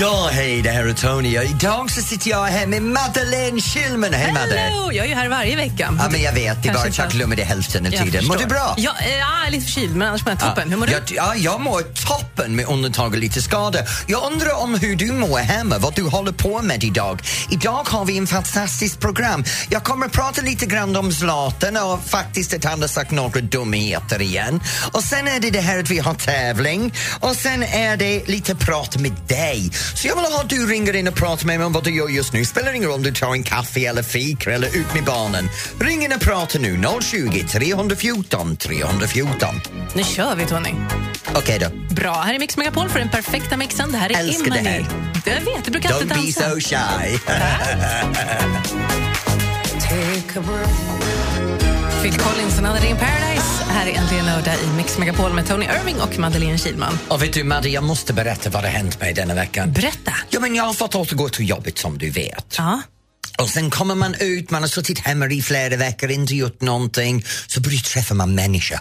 Ja, hej, det här är Tony. Idag så sitter jag här med Madeleine Schillman. Hej, Madde. Jag är ju här varje vecka. Ja, men jag vet, det är bara glömmer det hälften av Jag tiden. Mår du bra? Ja, eh, ja, jag är lite förkyld men annars mår jag toppen. Hur mår du? Jag, ja, jag mår toppen med undantag av lite skador. Jag undrar om hur du mår hemma, vad du håller på med idag. Idag har vi en fantastiskt program. Jag kommer att prata lite grann om Zlatan och faktiskt att han har sagt några dumheter igen. Och sen är det det här att vi har tävling och sen är det lite prat med dig. Så jag vill ha att du ringer in och pratar med mig om vad du gör just nu. Spelar ingen roll om du tar en kaffe eller fika eller ut med barnen. Ring in och prata nu, 020 314 314. Nu kör vi Tony. Okej då. Bra, här är Mix Megapol för den perfekta mixen. Det här är Älskar det Imani. Jag vet, du brukar alltid Don't be dansa. so shy. Phil Collins, Another Day in Paradise. Här är äntligen lördag i Mix Megapol med Tony Irving och Madeleine Kilman. och vet du Madde, jag måste berätta vad har hänt mig denna veckan. Berätta. Ja, men jag har fått återgå till jobbet som du vet. Ja. Och sen kommer man ut, man har suttit hemma i flera veckor, inte gjort någonting, så börjar träffa man människor.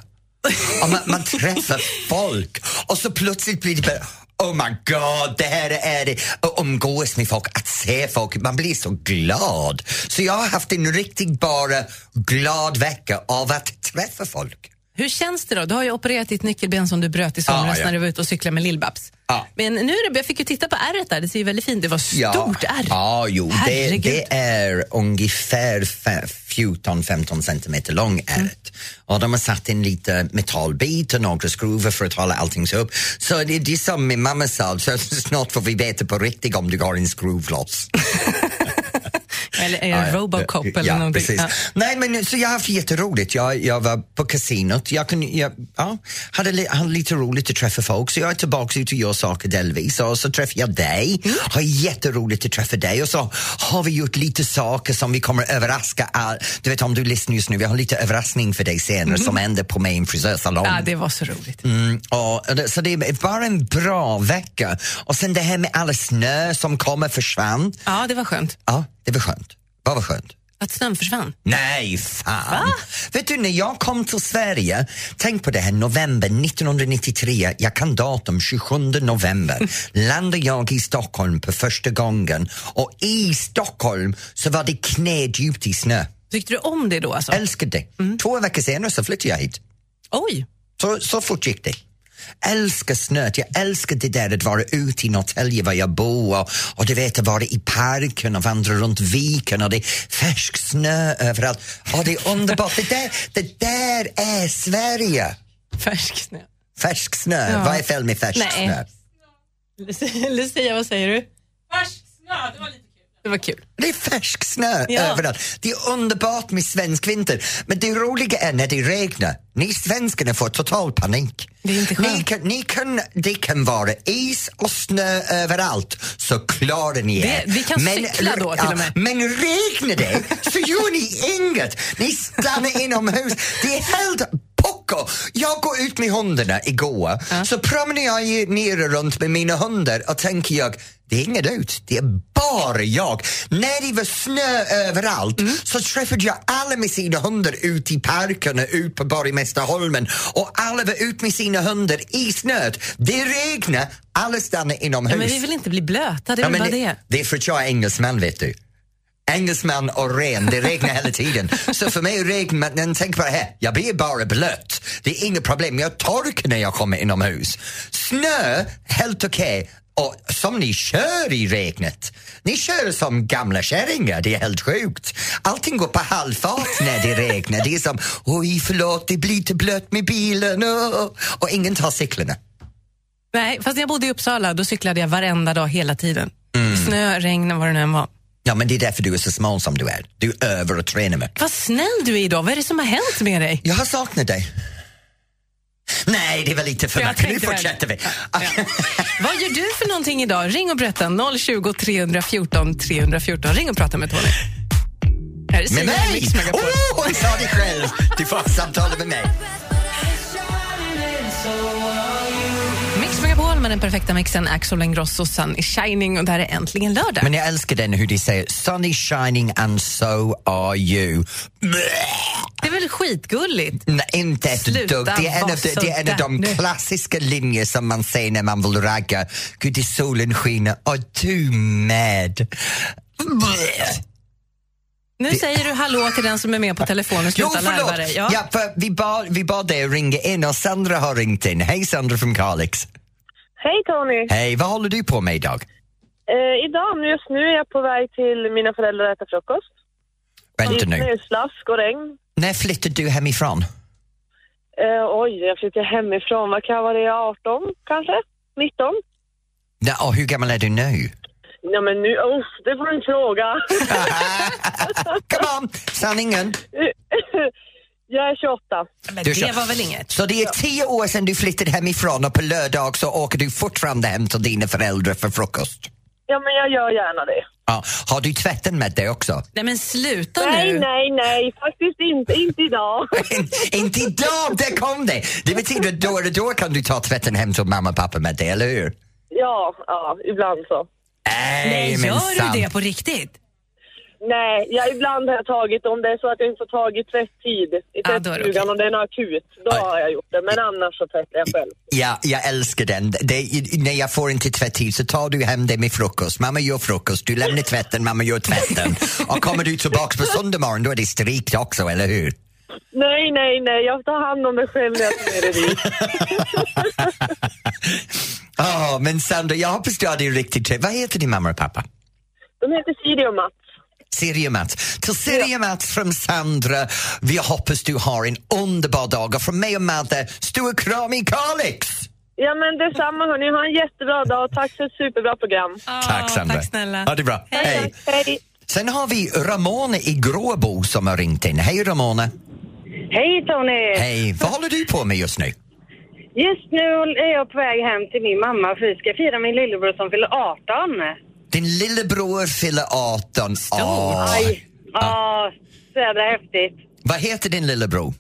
och man, man träffar folk och så plötsligt blir det bara Oh my god, det här är det. Att umgås med folk, att se folk, man blir så glad. Så jag har haft en riktigt bara glad vecka av att träffa folk. Hur känns det då? Du har ju opererat ditt nyckelben som du bröt i somras Ja, ja. när du var ute och cyklade med Lill-Babs. Ja. Men nu är det, jag fick ju titta på ärret där, det ser ju väldigt fint ut. Det var stort ärr. Ja, jo, det, det är ungefär fe- 14-15 centimeter lång ärret. Och de har satt in lite metallbit och några skruvar för att hålla allting så upp. Så det, det är som min mamma sa, så snart får vi veta på riktigt om du har en skruv loss. Eller är det Robocop eller ja, någonting? Precis. Ja. Nej, men så jag har haft jätteroligt. Jag, jag var på kasinot. Jag, kunde, jag ja, hade, li- hade lite roligt att träffa folk så jag är tillbaka ut och gör saker delvis. Och så träffade jag dig. Mm. Har jätteroligt att träffa dig. Och så har vi gjort lite saker som vi kommer att överraska all, Du vet om du lyssnar just nu, vi har lite överraskning för dig senare som händer på mig i en frisörsalong. Mm. ja, det var så roligt. Mm, och, så det är bara en bra vecka. Och sen det här med all snö som kommer försvann. Ja, det var skönt. Ja, det var skönt. Vad var skönt? Att snön försvann. Nej, fan! Vet du, när jag kom till Sverige, tänk på det här, november 1993, jag kan datum 27 november, landade jag i Stockholm för första gången och i Stockholm så var det knädjupt i snö. Tyckte du om det då alltså? Älskade det. Två veckor senare så flyttade jag hit. Oj! Så, så fort gick det. Älskar snöt, jag älskar det där att vara ute i Norrtälje var jag bor och, och du vet att vara i parken och vandra runt viken och det är färsk snö överallt. Och det är underbart, det där, det där är Sverige! Färsk snö. Färsk snö, Ja. vad är fel med färsk Nej. snö? Lucia, vad säger du? Färsk snö, det var lite. Det var kul. Det är färsk snö Ja. överallt. Det är underbart med svensk vinter. Men det roliga är när det regnar. Ni svenskarna får total panik. Det är inte skönt. Ni kan, ni kan, det kan vara is och snö överallt så klarar ni Det- er. vi kan cykla då till och med. Men regnar det så gör ni inget. Ni stannar inomhus. Det är helt pucko. Jag går ut med hundarna igår så promenerar jag ner runt med mina hundar och tänker jag det är inget ut, det är bara jag. När det var snö överallt så träffade jag alla med sina hundar ute i parkerna ut på Borgmästarholmen och alla var ute med sina hundar i snöt. Det regnar, alla stannar inomhus. Ja, men vi vill inte bli blöta, det är Ja, bara det. det är för att jag är engelsman, vet du. Engelsman och ren, det regnar hela tiden. Så för mig regnar men tänk bara här, jag blir bara blöt. Det är inga problem, jag torkar när jag kommer inomhus. Snö, helt okej. Och som ni kör i regnet. Ni kör som gamla kärringar, det är helt sjukt. Allting går på halvfart när det regnar. Det är som, oj förlåt, det blir lite blött med bilen. Och, och ingen tar cyklarna. Nej, fast när jag bodde i Uppsala då cyklade jag varenda dag hela tiden. Mm. Snö, regn, vad det nu än var. Ja, men det är därför du är så smal som du är. Du övar och tränar mycket. Vad snäll du är idag, vad är det som har hänt med dig? Jag har saknat dig. Nej, det var lite för Jag mycket. Nu fortsätter vi. Vad gör du för någonting idag? Ring och berätta 020 314 314. Ring och prata med Tony. Här är Med mig? Megapol. Oh, hon sa det själv. Du får samtala med mig. Megapol med den perfekta mixen Axel Ingrosso, Sun is shining och det här är äntligen lördag. Men jag älskar den hur de säger sun is shining and so are you. Det är väl skitgulligt? Nej, inte ett Sluta dugg. Det är en, av, de- det är en av de nu. klassiska linjer som man säger när man vill ragga. Gud, i solen skiner och du med. Nu säger du hallå till den som är med på telefonen. Jo, Sluta larva förlåt! Ja. Ja. för vi, bad, vi bad dig ringa in och Sandra har ringt in. Hej Sandra från Kalix. Hej Tony! Hej, vad håller du på med idag? Eh, idag, just nu är jag på väg till mina föräldrar att äta frukost. Vänta nu. snöslask och regn. När flyttade du hemifrån? Eh, oj, jag flyttade hemifrån. Vad kan vara det? 18 kanske? 19? Ja, och hur gammal är du nu? Ja men nu, oh, det du inte fråga. Come on, sanningen. jag är 28. Men Du det var väl inget? Så det är tio år sedan du flyttade hemifrån och på lördag så åker du fortfarande hem till dina föräldrar för frukost. Ja men jag gör gärna det. Ja. Har du tvätten med dig också? Nej men sluta Nej, nu. nej, nej, faktiskt inte. Inte idag. Inte idag, där kom det! Det betyder att då och då kan du ta tvätten hem till mamma och pappa med dig, eller hur? ja, ja, ibland så. Nej, men gör sant. du det på riktigt? Nej, ja, ibland har jag tagit, om det är så att jag inte får tag i tvätttid i det tvättstugan okej. om det är något akut, då Aj. har jag gjort det. Men annars så tvättar jag själv. Ja, jag älskar den. Det, när jag får inte tvättid så tar du hem det med frukost. Mamma gör frukost, du lämnar tvätten, mamma gör tvätten. Och kommer du tillbaks på söndag morgon då är det strikt också, eller hur? Nej, nej, nej, jag tar hand om mig själv när jag tar det dit. Ja, men Sandra, jag hoppas du har det riktigt trevligt. Vad heter din mamma och pappa? De heter Siri och Mats. Siri Mats. Till Siri och Mats från Sandra, vi hoppas du har en underbar dag och från mig och Madde, stor kram i Kalix! Ja, men detsamma hörni, ha en jättebra dag och tack för ett superbra program. Tack Sandra. Tack snälla. Ha det bra. Hej. Hej! Sen har vi Ramona i Gråbo som har ringt in. Hej Ramona. Hej Tony! Hej. Vad håller du på med just nu? Just nu är jag på väg hem till min mamma för vi ska fira min lillebror som fyller 18. Din lillebror fyller 18. Åh. Aj! Ja, så jädra häftigt. Vad heter din lillebror?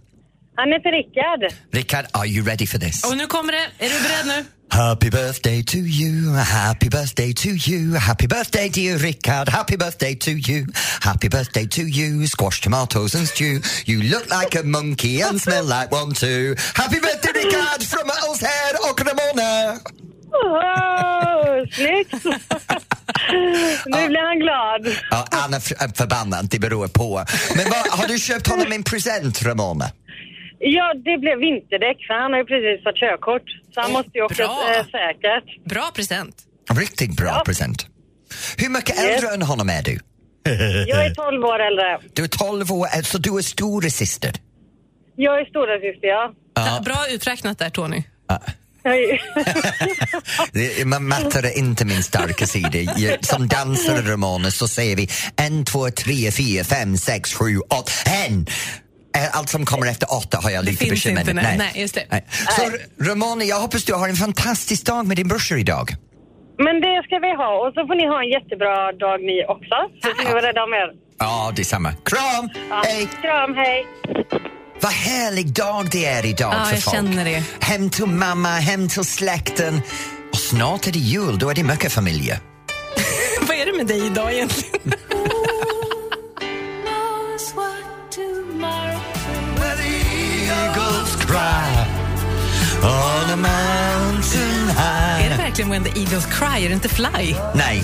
Han heter Rickard. Rickard, are you ready for this? Och nu kommer det. Är du beredd nu? Happy birthday to you, happy birthday to you, happy birthday dear Rickard, happy birthday to you, happy birthday to you, squash tomatoes and stew. You look like a monkey and smell like one too. Happy birthday Rickard from här och Ramona! Åh, snyggt! nu Ja, han är förbannad, det beror på. Men vad, har du köpt honom en present Ramona? Ja, det blev vinterdäck för han har ju precis fått körkort. Så han måste ju åka bra. eh, säkert. Bra present. Riktigt bra present. Hur mycket äldre än honom är du? Jag är 12 år äldre. Du är 12 år, äldre, så du är stora syster. Jag är storasyster, ja. Ja. Bra uträknat där Tony. Det- Man mattar är inte min starka sida. Som dansare, Ramona, så säger vi en, två, tre, fyra, fem, sex, sju, åtta, en! Allt som kommer efter åtta har jag lite bekymmer med. nej. Nej, just det. Nej. Så Ramona, jag hoppas du har en fantastisk dag med din brorsa idag. Men det ska vi ha. Och så får ni ha en jättebra dag ni också. Så ska vi vara rädda om er. Ja, detsamma. Kram! Ja. Hej! Kram, hej! Vad härlig dag det är idag Ja, för jag folk. känner det. Hem till mamma, hem till släkten. Och snart är det jul, då är det mycket familjer. Vad är det med dig idag egentligen? Är det verkligen When the Eagles Cry? Är det inte Fly? Nej,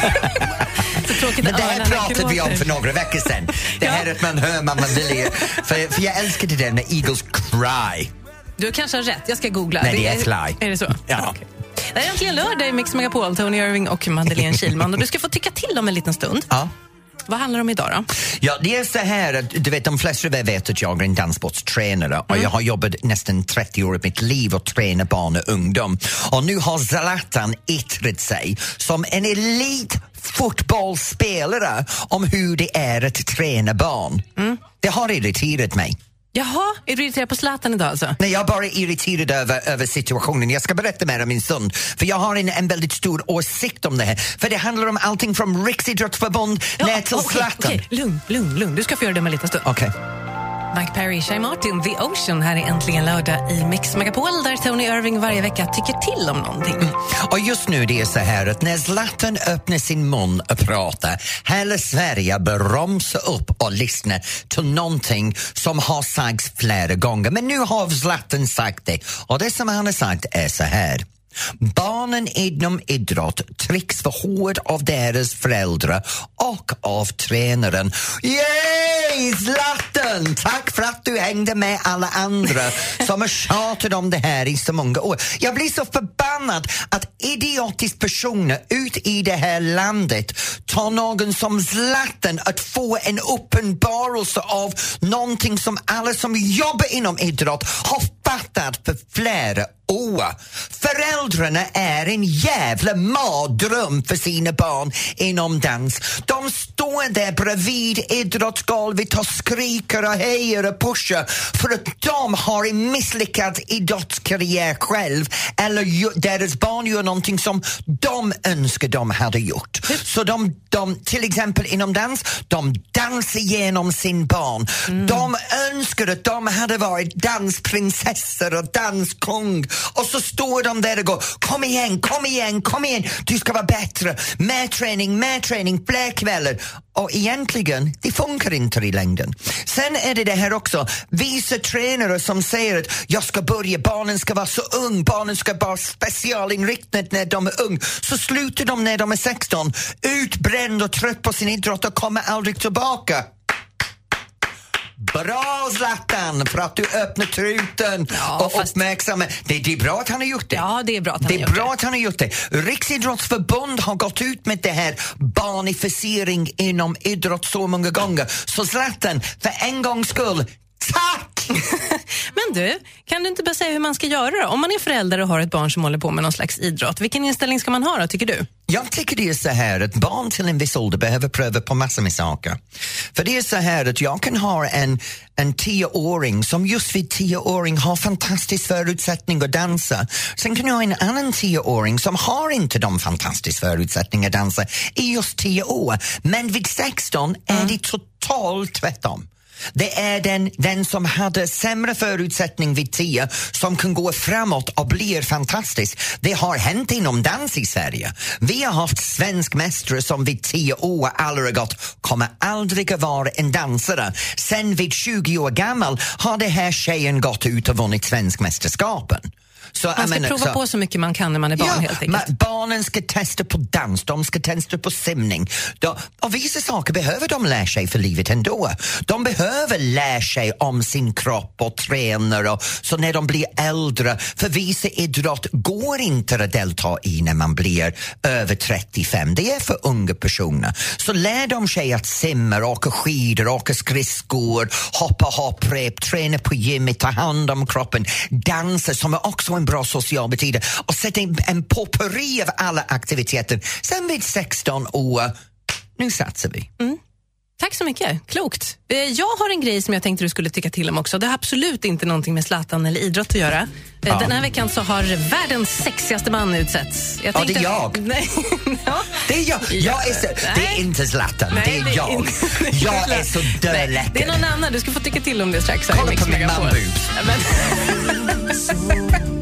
men det här pratade vi om för några veckor sedan. Det här att man hör mamma vilja. För, för jag älskade det när Eagles cry. Du kanske har rätt. Jag ska googla. Nej, det är Fly. Är det så? Ja. Okej. Det är äntligen lördag i Mix Megapol, Tony Irving och Madeleine Kilman. Och du ska få tycka till om en liten stund. Ja. Vad handlar det om idag då? Ja, det är så här att du vet, de flesta av er vet att jag är en danssportstränare och jag har jobbat nästan 30 år i mitt liv och tränat barn och ungdom. Och nu har Zlatan yttrat sig som en elitfotbollsspelare om hur det är att träna barn. Det har irriterat mig. Jaha, är du irriterad på Zlatan idag alltså? Nej, jag är bara irriterad över, över situationen. Jag ska berätta mer om en stund. För jag har en, en väldigt stor åsikt om det här. För det handlar om allting från Riksidrottsförbund ner till okej, Zlatan. okej. Lugn, lugn, lugn. Du ska få göra det om en liten stund. Okej. Mike Perry, Shai Martin, The Ocean här är äntligen lördag i Mix Megapol där Tony Irving varje vecka tycker till om någonting. Mm. Och just nu det är så här att när Zlatan öppnar sin mun och pratar, hela Sverige bromsa upp och lyssna till någonting som har sagts flera gånger. Men nu har Zlatan sagt det och det som han har sagt är så här. Barnen inom idrott trycks för hårt av deras föräldrar och av tränaren. Yay! Zlatan! Tack för att du hängde med alla andra som har tjatat om det här i så många år. Jag blir så förbannad att idiotiska personer ut i det här landet tar någon som Zlatan att få en uppenbarelse av någonting som alla som jobbar inom idrott har fattat för flera år. Föräldrarna är en jävla mardröm för sina barn inom dans. De står där bredvid idrottsgolvet och skriker och hejar och pushar för att de har en misslyckad idrottskarriär själv eller deras barn gör någonting som de önskar de hade gjort. Så de, de till exempel inom dans, de dansar genom sin barn. De önskar att de hade varit dansprinsessor och danskung och så står de där och går kom igen, kom igen, kom igen, du ska vara bättre, mer träning, mer träning, fler kvällar. Och egentligen, det funkar inte i längden. Sen är det det här också, vissa tränare som säger att jag ska börja, barnen ska vara så ung, barnen ska vara specialinriktade när de är ung. Så slutar de när de är 16, utbränd och trött på sin idrott och kommer aldrig tillbaka. Bra Zlatan för att du öppnar truten Ja, och fast- uppmärksammar. Det, det är bra att han har gjort det. Ja, det är bra att han det har är gjort bra det. att han har gjort det. Riksidrottsförbund har gått ut med det här barnificering inom idrott så många gånger. Så Zlatan, för en gångs skull, tack! Men du, kan du inte bara säga hur man ska göra då? Om man är förälder och har ett barn som håller på med någon slags idrott, vilken inställning ska man ha då, tycker du? Jag tycker det är så här att barn till en viss ålder behöver pröva på massor med saker. För det är så här att jag kan ha en, en tioåring som just vid tioåring har fantastisk förutsättning att dansa. Sen kan jag ha en annan tioåring som har inte de fantastiska förutsättningar att dansa i just tio år. Men vid 16 är det totalt tvärtom. Det är den, den som hade sämre förutsättning vid tio som kan gå framåt och blir fantastisk. Det har hänt inom dans i Sverige. Vi har haft svensk mästare som vid tio år aldrig har gått, kommer aldrig att vara en dansare. Sen vid 20 år gammal har det här tjejen gått ut och vunnit svenskmästerskapen. Så, Man ska menar, prova så- på så mycket man kan när man är barn helt enkelt. barnen ska testa på dans, de ska testa på simning. De, och vissa saker behöver de lära sig för livet ändå. De behöver lära sig om sin kropp och träna och så när de blir äldre. För vissa idrott går inte att delta i när man blir över 35. Det är för unga personer. Så lär de sig att simma, åka skidor, åka skridskor, hoppa hopprep, träna på gymmet, ta hand om kroppen, dansa som är också en bra social betydelse och sätta in en potpurri av alla aktiviteter. Sen vid 16 år, nu satsar vi. Tack så mycket, klokt. Eh, Jag har en grej som jag tänkte du skulle tycka till om också. Det har absolut inte någonting med Zlatan eller idrott att göra. Eh, Den här veckan så har världens sexigaste man utsetts. Ja, det är jag. Nej. ja. Det är jag. jag är så, det är inte Zlatan, Nej, det är jag. inte- jag är så Nej, Det är någon annan. Du ska få tycka till om det strax. Kolla på min man-boobs.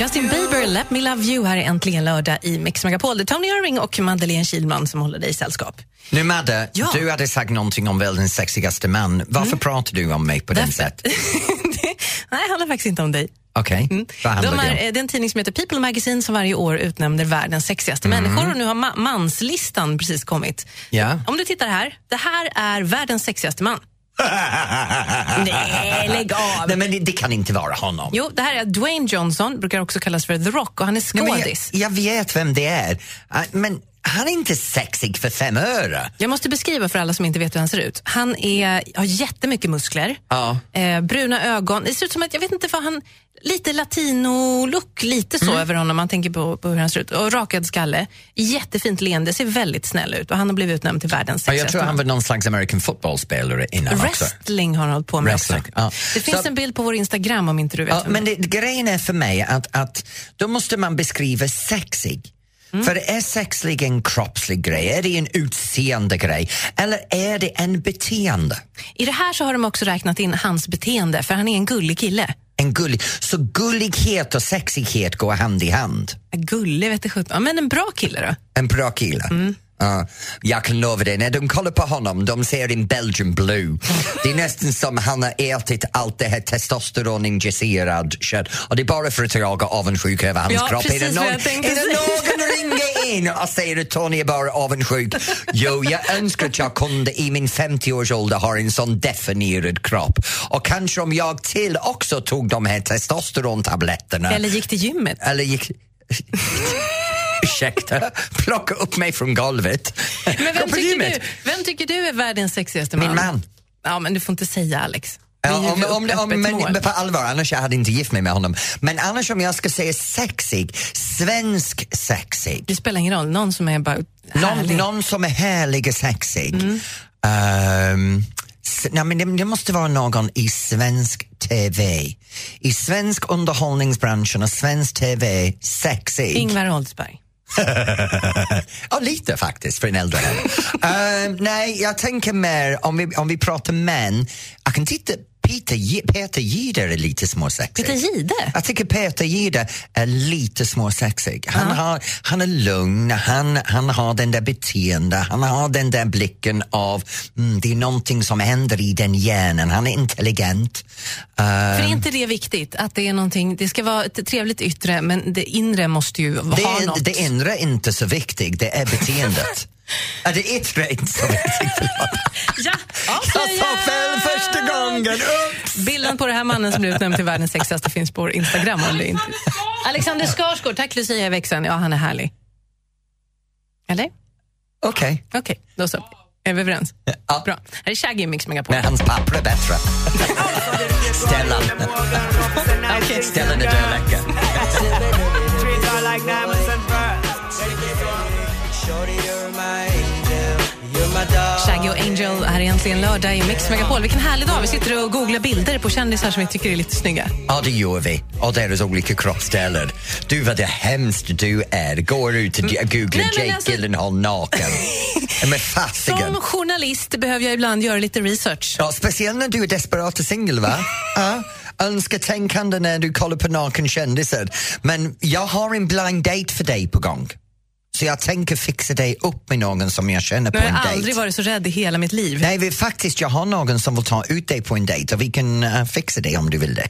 Justin Bieber, Let Me Love You här är äntligen lördag i Mix Megapol. Det är Tony Irving och Madeleine Kilman som håller dig i sällskap. Nu Madde, Ja. Mm. du hade sagt någonting om världens sexigaste man. Varför pratar du om mig på den Därför- sätt? det, nej, det handlar faktiskt inte om dig. Okej, vad handlar De är, det är en tidning som heter People Magazine som varje år utnämner världens sexigaste människor och nu har ma- manslistan precis kommit. Ja. Om du tittar här, det här är världens sexigaste man. Nej, lägg av. Nej, men det, det kan inte vara honom. Jo, det här är Dwayne Johnson, brukar också kallas för The Rock och han är Nej, skådis. jag, jag vet vem det är, Ah, men han är inte sexig för fem öre. Jag måste beskriva för alla som inte vet hur han ser ut. Han är, har jättemycket muskler, Ja. eh, bruna ögon. Det ser ut som att, jag vet inte vad han, lite latino-look, lite så Mm. över honom. Man tänker på, på hur han ser ut. Och rakad skalle, jättefint leende, ser väldigt snäll ut. Och han har blivit utnämnd till världens Ja, sexigaste jag tror han var någon slags American football-spelare innan också. Wrestling har han hållit på med Wrestling, också. ja. Det finns Så- en bild på vår Instagram om inte du vet Ja, men det, grejen är för mig att, att då måste man beskriva sexig. För är sexlig en kroppslig grej? Är det en utseende grej? Eller är det en beteende? I det här så har de också räknat in hans beteende, för han är en gullig kille. En gullig. Så gullighet och sexighet går hand i hand? Gullig vet sjutton. Ja, men en bra kille då? En bra kille? Ja, jag kan lova dig, när de kollar på honom, de ser en Belgian blue. Det är nästan som han har ätit allt det här testosteroninjicerad kött och det är bara för att jag är avundsjuk över hans Ja, kropp. är det någon, är det någon ringer in och säger att Tony är bara avundsjuk? Jo, jag önskar att jag kunde i min 50-årsålder ha en sån definierad kropp. Och kanske om jag till också tog de här testosterontabletterna. Eller gick till gymmet? Eller gick... Ursäkta, plocka upp mig från golvet. Men vem tycker, du, vem tycker du är världens sexigaste man? Min man. Ja, men du får inte säga Alex. Ja, om, om, om, men, på allvar, annars jag hade inte gift mig med honom. Men annars om jag ska säga sexig, svensk sexig. Det spelar ingen roll, någon som är bara Någon, härlig. någon som är härlig och sexig. Mm. S- nej, men det, det måste vara någon i svensk TV. I svensk underhållningsbranschen och svensk TV, sexig. Ingvar Oldsberg. Ja, lite faktiskt för en äldre herre. uh, nej, jag tänker mer om vi, om vi pratar män. Jag kan titta, Peter, Peter Jihde är lite småsexig. Peter Jihde? Jag tycker Peter Jihde är lite småsexig. Han, har, han är lugn, han, han har den där beteende, han har den där blicken av mm, det är någonting som händer i den hjärnan, han är intelligent. För är Ehm, inte det viktigt? Att det är någonting, det ska vara ett trevligt yttre men det inre måste ju det, ha något. det inre är inte så viktigt, det är beteendet. Ja, det är inte så viktigt, förlåt. Ja, Jag sa fel första gången! Oops. Bilden på den här mannen som blir utnämnd till världens sexigaste finns på Instagram. Om du inte... Alexander Skarsgård, tack Lucia i växeln. Ja, han är härlig. Eller? Okej. Okej, då så. Är vi överens? Ja. Bra. Här är Shaggy i Mix Megapol. Men hans papper är bättre. Stellan. Stellan är dödläckare. Shaggy och Angel här är äntligen lördag i Mix Megapol. Vilken härlig dag. Vi sitter och googlar bilder på kändisar som vi tycker är lite snygga. Ja, det gör vi. Och deras olika kroppsdelar. Du, vad det hemskt du är. Går ut och googlar Nej, Jake alltså- Gyllenhaal naken. Men fasiken. Som journalist behöver jag ibland göra lite research. Ja, speciellt när du är desperat och singel, va? ja. Önsketänkande när du kollar på nakenkändisar. Men jag har en blind date för dig på gång. Så jag tänker fixa dig upp med någon som jag känner på har en jag dejt. aldrig varit så rädd i hela mitt liv. Nej, vi, faktiskt, jag har någon som vill ta ut dig på en dejt och vi kan eh, fixa det om du vill det.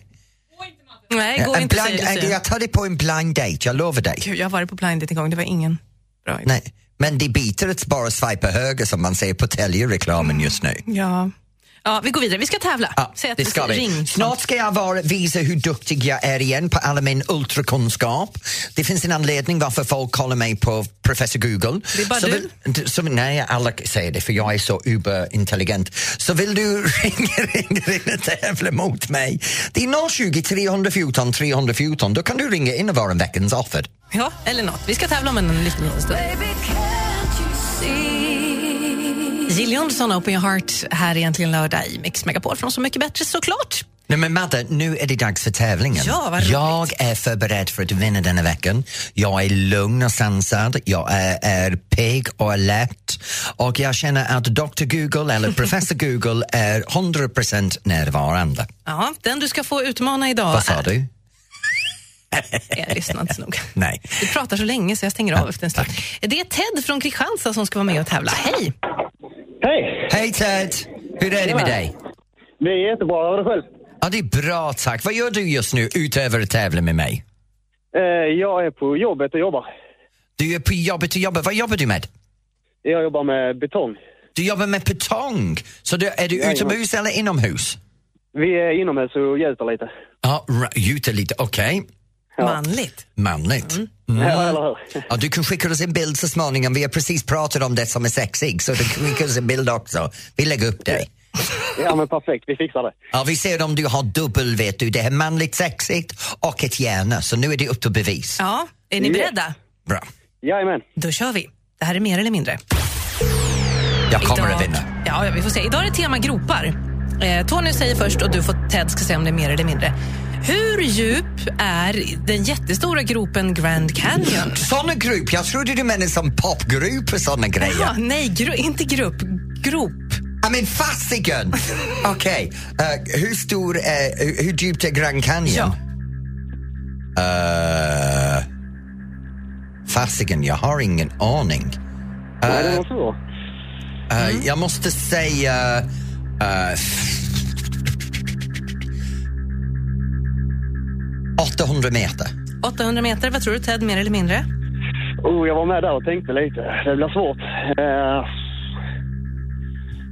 Nej, gå En inte blind, säger Lucia. jag tar dig på en blind date, jag lovar dig. Gud, jag har varit på blind date en gång, det var ingen bra idé. Nej, men det biter att bara swipa höger som man säger på Telia-reklamen just nu. Ja. Ja, vi går vidare. Vi ska tävla. Ja, Säg att det ska vi. Ring. Snart ska jag vara, visa hur duktig jag är igen på all min ultrakunskap. Det finns en anledning varför folk kollar mig på professor Google. Det är bara så du. Vill, så, nej, alla säger det för jag är så uberintelligent. Så vill du ringa, ringa in och tävla mot mig? Det är 020 314 314. Då kan du ringa in och vara en veckans offer. Ja, eller något. Vi ska tävla om en liten, liten stund. Jill Johnson, Open Your Heart, här är egentligen lördag i Mix Megapol från Så mycket bättre såklart. Nej men Madde, nu är det dags för tävlingen. Ja, jag är förberedd för att vinna denna veckan. Jag är lugn och sansad, jag är, är pigg och alert och jag känner att Dr Google eller Professor Google är 100% närvarande. Ja, den du ska få utmana idag Vad sa är... du? Jag lyssnar inte så noga. Nej. Du pratar så länge så jag stänger av efter en stund. Det är Ted från Kristianstad som ska vara med och tävla. Hej! Hej! Hej Ted! Hur är det med dig? Det är jättebra. Hur är det själv? Ja, det är bra tack. Vad gör du just nu utöver att tävla med mig? Eh, jag är på jobbet och jobbar. Du är på jobbet och jobbar. Vad jobbar du med? Jag jobbar med betong. Du jobbar med betong. Så du, är du Jajamän. utomhus eller inomhus? Vi är inomhus och gjuter lite. Ja, gjuter lite. Okej. Manligt. Manligt. Mm. Ja, eller hur? Ja, du kan skicka oss en bild så småningom. Vi har precis pratat om det som är sexig, så du kan skicka oss en bild också. Vi lägger upp dig. Ja, men perfekt. Vi fixar det. Ja, vi ser om du har dubbel, vet du. Det är manligt sexigt och ett hjärna, så nu är det upp till bevis. Ja, är ni Ja. beredda? Bra. Jajamän. Då kör vi. Det här är mer eller mindre. Jag kommer Idag- att vinna. Ja, ja, vi får se. Idag är det tema gropar. Eh, Tony säger först och du får Ted ska säga om det är mer eller mindre. Hur djup är den jättestora gropen Grand Canyon? Såna grupp, jag trodde du menade som popgrupp och såna grejer. Ja, nej, gru, inte grupp. Grop. I mean fasiken! Okej, eh, hur stor är, hur, hur djupt är Grand Canyon? Ja. Uh, fasiken, jag har ingen aning. Nej, det var så. Eh, Jag måste säga... 800 meter. 800 meter, vad tror du Ted, mer eller mindre? Oh, jag var med där och tänkte lite. Det blir svårt. Uh,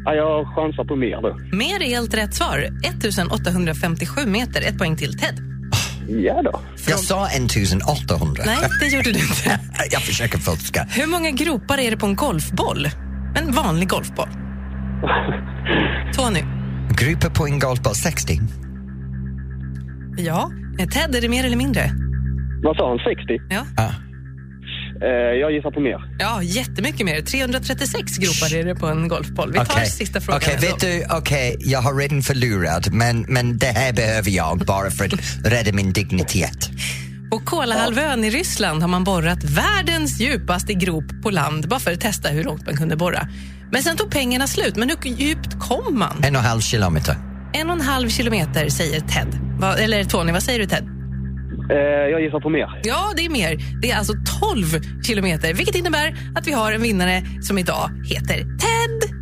ja, jag chansar på mer då. Mer är helt rätt svar. 1857 meter, ett poäng till Ted. Ja då. Jag sa 1800. Nej, det gjorde du inte. jag försöker fuska. Hur många gropar är det på en golfboll? En vanlig golfboll. Tony. Grupper på en golfboll 60. Ja. Ted, är det mer eller mindre? Vad sa han? 60? Ja. Ah. Eh, jag gissar på mer. Ja, jättemycket mer. 336 gropar är det på en golfboll. Vi tar Okej, sista frågan. Okej, vet du, okej, jag har redan förlorat men, men det här behöver jag bara för att rädda min dignitet. På Kolahalvön i Ryssland har man borrat världens djupaste grop på land bara för att testa hur långt man kunde borra. Men sen tog pengarna slut. Men hur djupt kom man? En och en halv kilometer. En och en halv kilometer, säger Ted. Va, eller Tony, vad säger du Ted? Eh, jag gissar på mer. Ja, det är mer. Det är alltså 12 kilometer, vilket innebär att vi har en vinnare som idag heter Ted.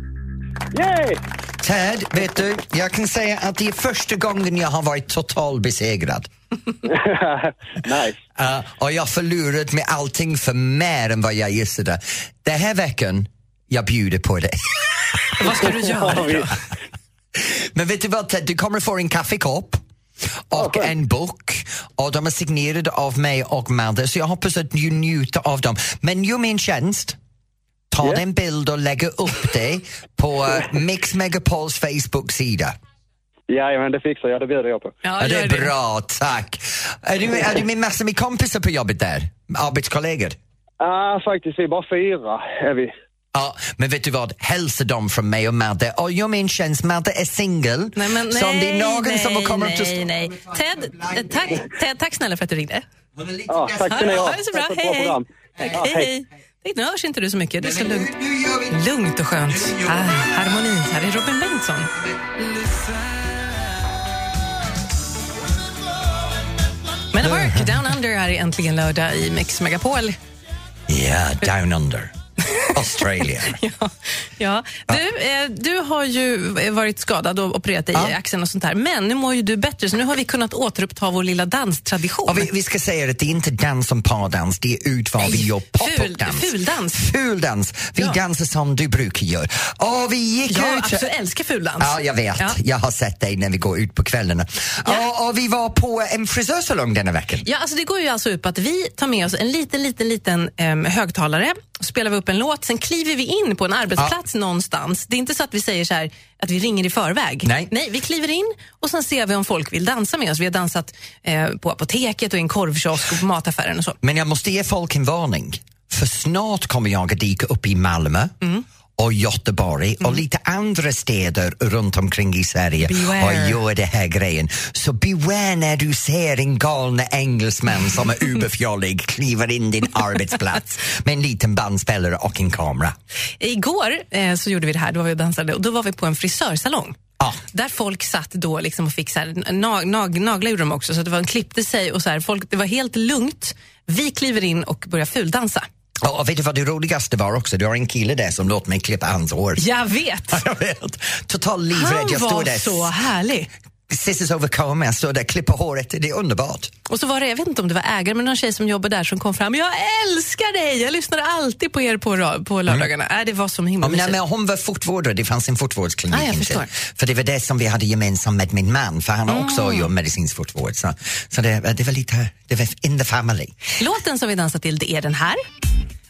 Yay! Ted, vet du, jag kan säga att det är första gången jag har varit total besegrad. nice. Uh, och jag förlorat med allting för mer än vad jag gissade. Den här veckan, jag bjuder på det. Vad ska du göra då? Men vet du vad Ted, du kommer få en kaffekopp och Ja, en bok och de är signerade av mig och Madde så jag hoppas att du njuter av dem. Men gör mig en tjänst. Ta Ja. en bild och lägg upp det på uh, Mix Megapols Facebook-sida. Jajamän, det fixar jag. Det bjuder jag på. Ja, Ja, det är bra, tack. Är du, är du med massor med kompisar på jobbet där? Arbetskollegor? Ah, faktiskt, vi är bara fyra. Är vi. Ja, men vet du vad? Hälsa dem från mig och Madde. Och mig en tjänst, Madde är singel. Nej, men, så om det är någon nej, som kommer nej, till... nej. Ted, eh, tack, Ted, tack snälla för att du ringde. Ja, tack ska ni ha. Ha det så bra. Hej, hej. Ja, hej, Nu hörs inte du så mycket. Det är så lugnt, lugnt och skönt. Ah, harmoni. Här är Robin Bengtsson. Men work, Down Under här är äntligen lördag i Mix Megapol. Ja, down under. Australia. Ja, ja. Du, eh, du har ju varit skadad och opererat dig i axeln och sånt där. Men nu mår ju du bättre, så nu har vi kunnat återuppta vår lilla danstradition. Vi, vi ska säga att det är inte dans som pardans, det är ut vad vi gör pop-up-dans. fuldans. Fuldans. Vi Ja. dansar som du brukar göra. Och vi gick Jag ut... absolut älskar fuldans. Ja, jag vet. Ja. Jag har sett dig när vi går ut på kvällarna. Ja. Och, och vi var på en frisörsalong denna veckan. Ja, alltså det går ju alltså ut på att vi tar med oss en liten, liten, liten um, högtalare, spelar vi upp en låt, sen kliver vi in på en arbetsplats någonstans. Det är inte så att vi säger så här att vi ringer i förväg. Nej. Nej, vi kliver in och sen ser vi om folk vill dansa med oss. Vi har dansat eh, på apoteket och i en korvkiosk och på mataffären och så. Men jag måste ge folk en varning. För snart kommer jag att dyka upp i Malmö Mm. Och Göteborg och lite andra städer runt omkring i Sverige Beware. och gör det här grejen. Så beware när du ser en galna engelsman som är uberfjollig kliver in din arbetsplats med en liten bandspelare och en kamera. Igår eh, så gjorde vi det här, då var vi och dansade och då var vi på en frisörsalong. Ja. Där folk satt då liksom och fick så här, nag, nag, naglar gjorde de också, så det var, klippte sig och så här, folk, det var helt lugnt. Vi kliver in och börjar fuldansa. Och vet du vad det roligaste var också? Du har en kille där som låter mig klippa hans hår. Jag vet! Jag vet. Total livrädd. Han Jag var där. så härlig. Sisters over jag står där, klipper håret. Det är underbart. Och så var det, jag vet inte om det var ägare, men någon tjej som jobbar där som kom fram. Jag älskar dig! Jag lyssnar alltid på er på, på lördagarna. Äh, det var så himla Ja, men, hon var fotvårdare, det fanns en fotvårdsklinik Ah, jag intill. förstår. För det var det som vi hade gemensamt med min man, för han har också Mm. gjort medicinsk fotvård. Så, så det, det var lite, det var in the family. Låten som vi dansar till det är den här.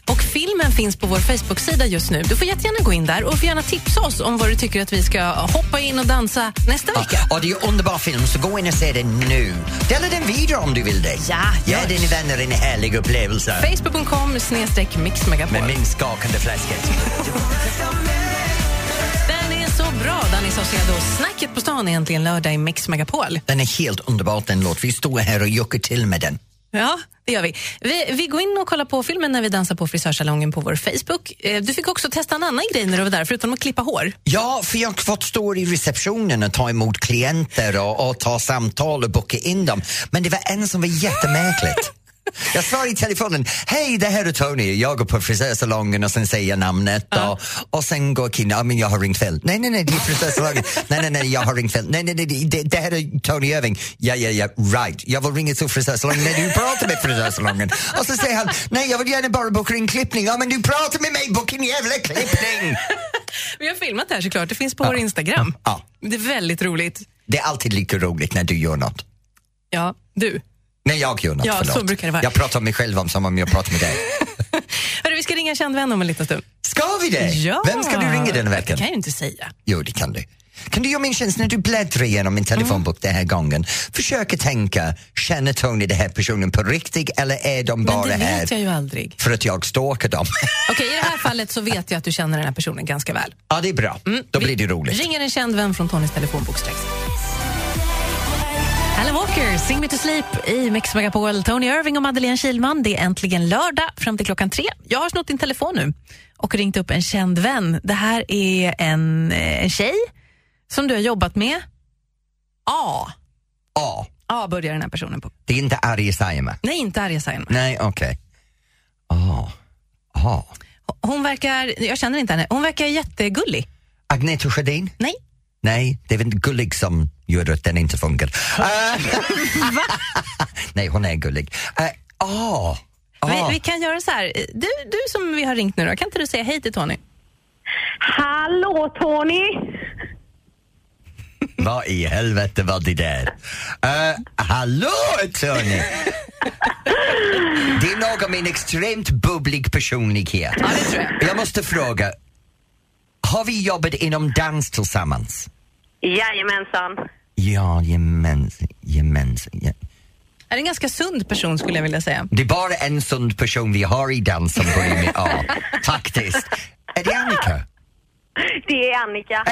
Och filmen finns på vår Facebook-sida just nu. Du får jättegärna gå in där och får gärna tipsa oss om vad du tycker att vi ska hoppa in och dansa nästa vecka. Ja, det är en underbar film, så gå in och se den nu. Dela den vidare om du vill det. Ja, Ge dina vänner en härlig upplevelse. Facebook.com snedstreck mixmegapol. Med min skakande fläsket. Bra, Danny Saucedo. Snacket på stan är äntligen lördag i Mix Megapol. Den är helt underbart den låt. Vi står här och juckar till med den. Ja, det gör vi. vi. Vi går in och kollar på filmen när vi dansar på frisörsalongen på vår Facebook. Eh, du fick också testa en annan grej när du var där, förutom att klippa hår. Ja, för jag har fått stå i receptionen och ta emot klienter och, och ta samtal och boka in dem. Men det var en som var jättemärkligt. Jag sa i telefonen, hej det här är Tony, jag går på frisörsalongen och sen säger jag namnet och, och sen går killen, ja men jag har ringt fel. Nej, nej, nej, det är frisörsalongen. nej, nej, nej, jag har ringt fel. Nej, nej, nej, det, det här är Tony Irving. Ja, ja, ja, right. Jag vill ringa till frisörsalongen när du pratar med frisörsalongen. Och så säger han, nej jag vill gärna bara boka in klippning. Ja, men du pratar med mig, boka en jävla klippning. Vi har filmat det här såklart, det finns på vår Instagram. Ja. Det är väldigt roligt. Det är alltid lika roligt när du gör något. Ja, du. När jag något, Ja, förlåt. så brukar det vara. Jag pratar om mig själv om som om jag pratar med dig. Hörru, vi ska ringa en känd vän om en liten stund. Ska vi det? Ja. Vem ska du ringa den Det veckan? kan jag ju inte säga. Jo, det kan du. Kan du göra min tjänst när du bläddrar igenom min telefonbok den här gången? Försök att tänka, känner Tony den här personen på riktigt eller är de Men bara det här vet jag ju aldrig. för att jag stalkar dem? Okej, i det här fallet så vet jag att du känner den här personen ganska väl. ja, det är bra. Då Vi blir det roligt. ringer en känd vän från Tonys telefonbok strax. Alan Walker, Sing Me To Sleep i Mix Megapol. Tony Irving och Madeleine Kilman. Det är äntligen lördag fram till klockan tre. Jag har snott din telefon nu och ringt upp en känd vän. Det här är en, eh, en tjej som du har jobbat med. A. Ja, A börjar den här personen på. det är inte Arja Saijonmaa. Nej, inte Arja Saijonmaa. Nej, okej. Ja. Ja. Hon verkar, jag känner inte henne, hon verkar jättegullig. Agneta Sjödin? Nej. Nej, det är inte gullig som gör att den inte funkar. Uh, Nej, hon är gullig. Uh, ah, Vi, ah. vi kan göra så här, du, du som vi har ringt nu då, kan inte du säga hej till Tony? Hallå Tony! Vad i helvete var det där? Uh, hallå Tony! det är någon av min extremt bubblig personlighet. Ja, det tror jag. Jag måste fråga, har vi jobbat inom dans tillsammans? Jajamensan. Ja, gemens, gemens, ja. Är en ganska sund person skulle jag vilja säga. Det är bara en sund person vi har i dans som börjar med A. Faktiskt. Är det Annika? Det är Annika.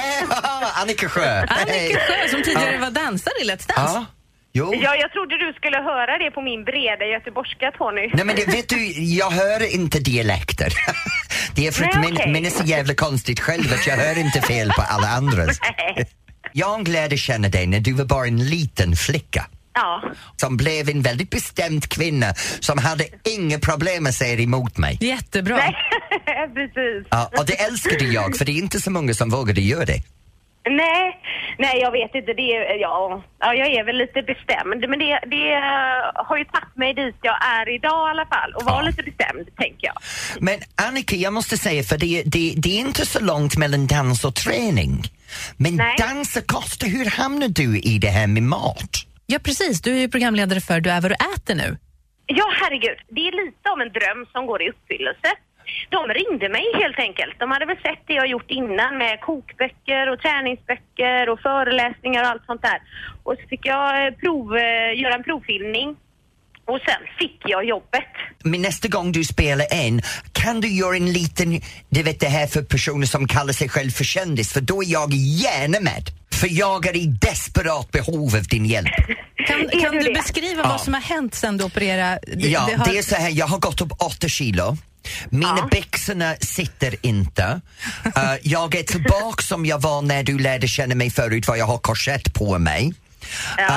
Annika Sjö. Annika Sjö som tidigare var dansare i Let's Dance. Ja. Jo. Ja, jag trodde du skulle höra det på min breda göteborgska Tony. Nej men det, vet du, jag hör inte dialekter. Det är för att okej. min är så jävla konstigt själv att jag hör inte fel på alla andras. Nej. Jag lärde känna dig när du var bara en liten flicka Ja. som blev en väldigt bestämd kvinna som hade inga problem att säga emot mig. Jättebra. Nej, precis. Ja, och det älskade jag för det är inte så många som vågade göra det. Nej, nej jag vet inte. Det är, ja, ja, jag är väl lite bestämd. Men det, det har ju tagit mig dit jag är idag i alla fall. Och vara Ja. lite bestämd, tänker jag. Men Annika, jag måste säga, för det, det, det är inte så långt mellan dans och träning. Men Nej. dans och kost, hur hamnar du i det här med mat? Ja, precis. Du är ju programledare för Du är vad du äter nu. Ja, herregud. Det är lite om en dröm som går i uppfyllelse. De ringde mig helt enkelt. De hade väl sett det jag gjort innan med kokböcker och träningsböcker och föreläsningar och allt sånt där. Och så fick jag eh, prov, eh, göra en provfilmning. Och sen fick jag jobbet. Men nästa gång du spelar en, kan du göra en liten, du vet det här för personer som kallar sig själv för kändis, för då är jag gärna med. För jag är i desperat behov av din hjälp. Kan, kan du du beskriva Ja. vad som har hänt sen du opererade? Det, Ja, det har- det är så här, jag har gått upp åtta kilo. Mina Ja. byxorna sitter inte. Uh, jag är tillbaka som jag var när du lärde känna mig förut, var jag har korsett på mig. Ja. Uh,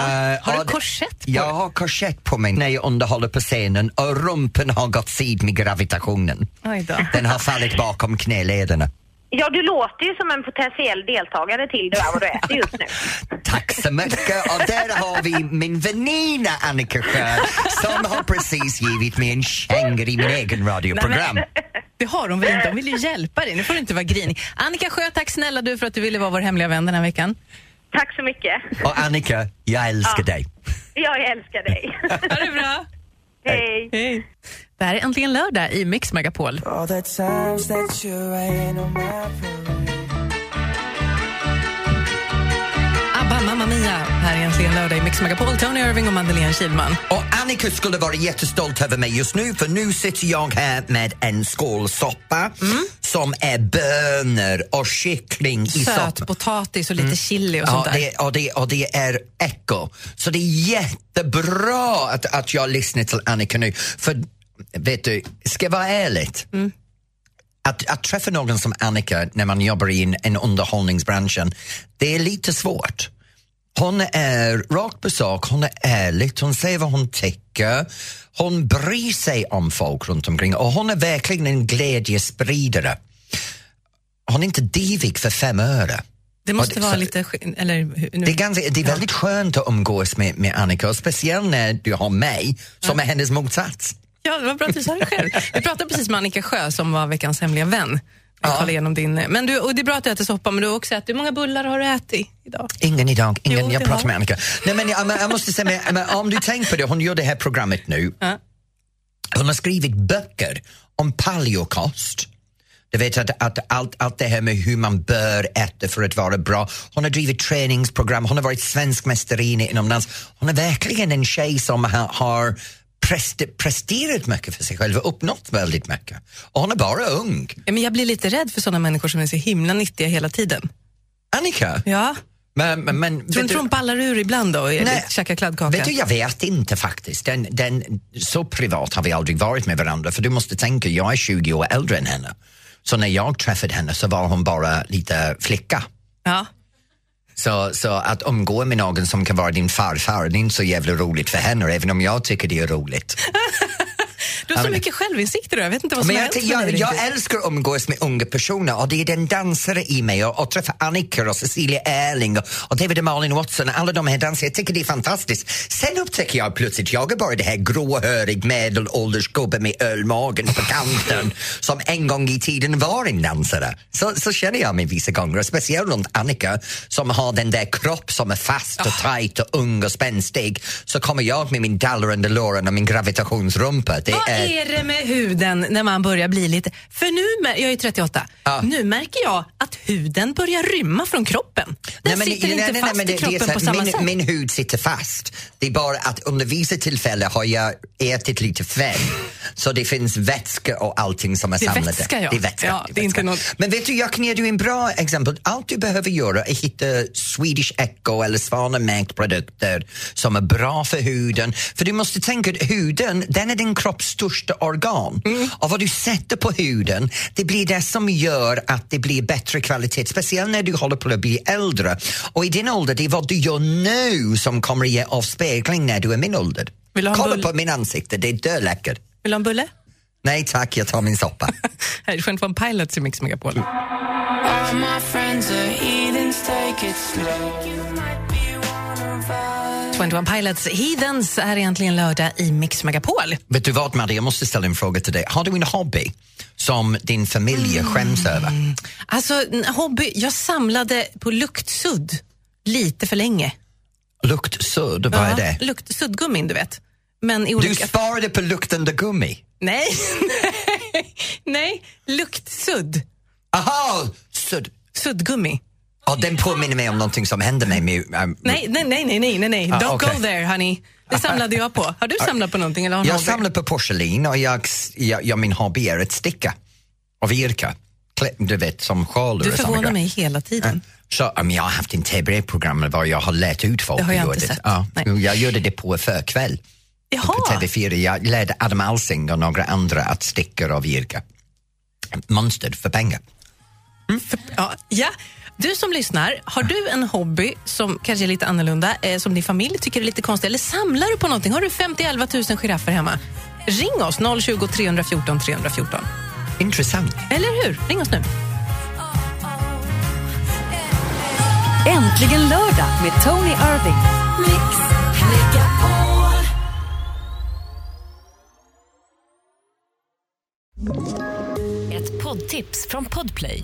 Har du det- korsett på Jag dig? har korsett på mig när jag underhåller på scenen och rumpen har gått sid med gravitationen. Den har fallit bakom knälederna. Ja, du låter ju som en potentiell deltagare till Du är vad du äter just nu. Tack så mycket. Och där har vi min väninna Annika Sjö som har precis givit mig en känga i min egen radioprogram. Nej, Det har hon väl inte? Hon vill ju hjälpa dig. Nu får du inte vara grinig. Annika Sjö, tack snälla du för att du ville vara vår hemliga vän den här veckan. Tack så mycket. Och Annika, jag älskar Ja. dig. Jag älskar dig. Ha det bra. Hej. Hej. Det här är Äntligen lördag i Mix Megapol. Mia. Här är äntligen lördag i Mix Megapol. Tony Irving och Madeleine Kilman. Och Annika skulle vara jättestolt över mig just nu för nu sitter jag här med en skål soppa som är bönor och kyckling i soppan. Sötpotatis och lite chili och sånt Ja, där. det, och, det, och det är äckel. Så det är jättebra att, att jag lyssnar till Annika nu. För vet du, ska jag vara ärligt? Att, att träffa någon som Annika när man jobbar i en, en underhållningsbranschen, det är lite svårt. Hon är rakt på sak, hon är ärlig, hon säger vad hon tycker. Hon bryr sig om folk runt omkring och hon är verkligen en glädjespridare. Hon är inte divig för fem öre. Det måste vara lite... Eller, nu. Det är, ganska, det är väldigt skönt att umgås med, med Annika, speciellt när du har mig som är hennes motsats. Ja, det var bra att du sa det själv. Vi pratade precis med Annika Sjö som var veckans hemliga vän. Vi Ja. kollade igenom din... Men du, och det är bra att du äter soppa, men du har också ätit... Hur många bullar har du ätit idag? Ingen idag, ingen, Jo, jag pratar har- med Annika. Nej, men jag, jag måste säga, men, om du tänker på det, hon gör det här programmet nu. Ja. Hon har skrivit böcker om paleokost. Du vet att, att allt, allt det här med hur man bör äta för att vara bra. Hon har drivit träningsprogram, hon har varit svensk mästarinna inom dans. Hon är verkligen en tjej som har, har preste, presterat mycket för sig själv och uppnått väldigt mycket. Och hon är bara ung. Ja, men jag blir lite rädd för såna människor som är så himla nyttiga hela tiden. Annika? Ja. Men, men, men, Tror inte du- de ballar ur ibland då? Nej. Käkar kladdkaka? Vet du, jag vet inte faktiskt. Den, den, så privat har vi aldrig varit med varandra för du måste tänka, jag är 20 år äldre än henne. Så när jag träffade henne så var hon bara lite flicka. Ja. Så, så att umgå med någon som kan vara din farfar, det är inte så jävla roligt för henne, även om jag tycker det är roligt. Du har så mycket självinsikter då. Jag vet inte vad som Men jag, jag, jag älskar att umgås med unga personer och det är den dansare i mig och, och träffa Annika och Cecilia Erling och, och David och Malin Watson, alla de här dansarna, jag tycker det är fantastiskt. Sen upptäcker jag plötsligt, jag är bara det här gråhörig medelålders gubbe med ölmagen på kanten som en gång i tiden var en dansare. Så, så känner jag mig vissa gånger, speciellt runt Annika som har den där kropp som är fast och tight och ung och spänstig. Så kommer jag med min dallrande låren och min gravitationsrumpa. Det Vad är det med huden när man börjar bli lite... För nu, jag är 38, Ja. nu märker jag att huden börjar rymma från kroppen. Den sitter inte fast men det- i kroppen så på att samma min, sätt. min hud sitter fast. Det är bara att under vissa tillfällen har jag ätit lite fett så det finns vätska och allting som är Det är samlat. där. vätska, ja. Det är vätska. Ja, det är inte vätska. något- Men vet du, jag kan ge dig en bra exempel. Allt du behöver göra är hitta Swedish Echo eller Svanemärkt produkter som är bra för huden. För du måste tänka att huden, den är din kropps största organ. Mm. Och vad du sätter på huden, det blir det som gör att det blir bättre kvalitet. Speciellt när du håller på att bli äldre. Och i din ålder, det är vad du gör nu som kommer att ge avspegling när du är min ålder. Kolla på min ansikte, det är döläckert. Vill du ha en bulle? Nej tack, jag tar min soppa. Här är 21 Pilots i Mix Megapol. All my friends are heathens, take it slow. Us. 21 Pilots Heathens är egentligen lördag i Mix Megapol. Vet du vad Maria, jag måste ställa en fråga till dig. Har du en hobby som din familj skäms över? Alltså, hobby, jag samlade på luktsudd lite för länge. Luktsudd, vad är det? Lukt, suddgummin, du vet. Men i Du olika... sparade på luktande gummi? Nej, nej, nej, luktsudd. Aha, sudd. Suddgummi. Ja, den påminner mig om någonting som hände mig med... Um, Nej, nej, nej, nej, nej, nej. Ah, Don't okej. go there, honey. Det samlade jag på. Har du samlat på någonting? Eller har Jag samlar på porslin och jag, jag, jag, min hobby är att sticka och virka. Du vet, som sjalar Du förvånar mig hela tiden. Så, um, jag har haft en tv-program där jag har lärt ut folk Det har jag inte det. sett. Ja, jag gjorde det på förkväll på Jaha, TV4. Jag lärde Adam Alsing och några andra att sticka och virka. Monster för pengar. ja, ja. Du som lyssnar, har du en hobby som kanske är lite annorlunda, eh, som din familj tycker är lite konstig, eller samlar du på någonting? Har du 50 11 000 giraffer hemma? Ring oss, 020 314 314. Intressant. Eller hur? Ring oss nu. Äntligen lördag med Tony Irving. Ett poddtips från Podplay.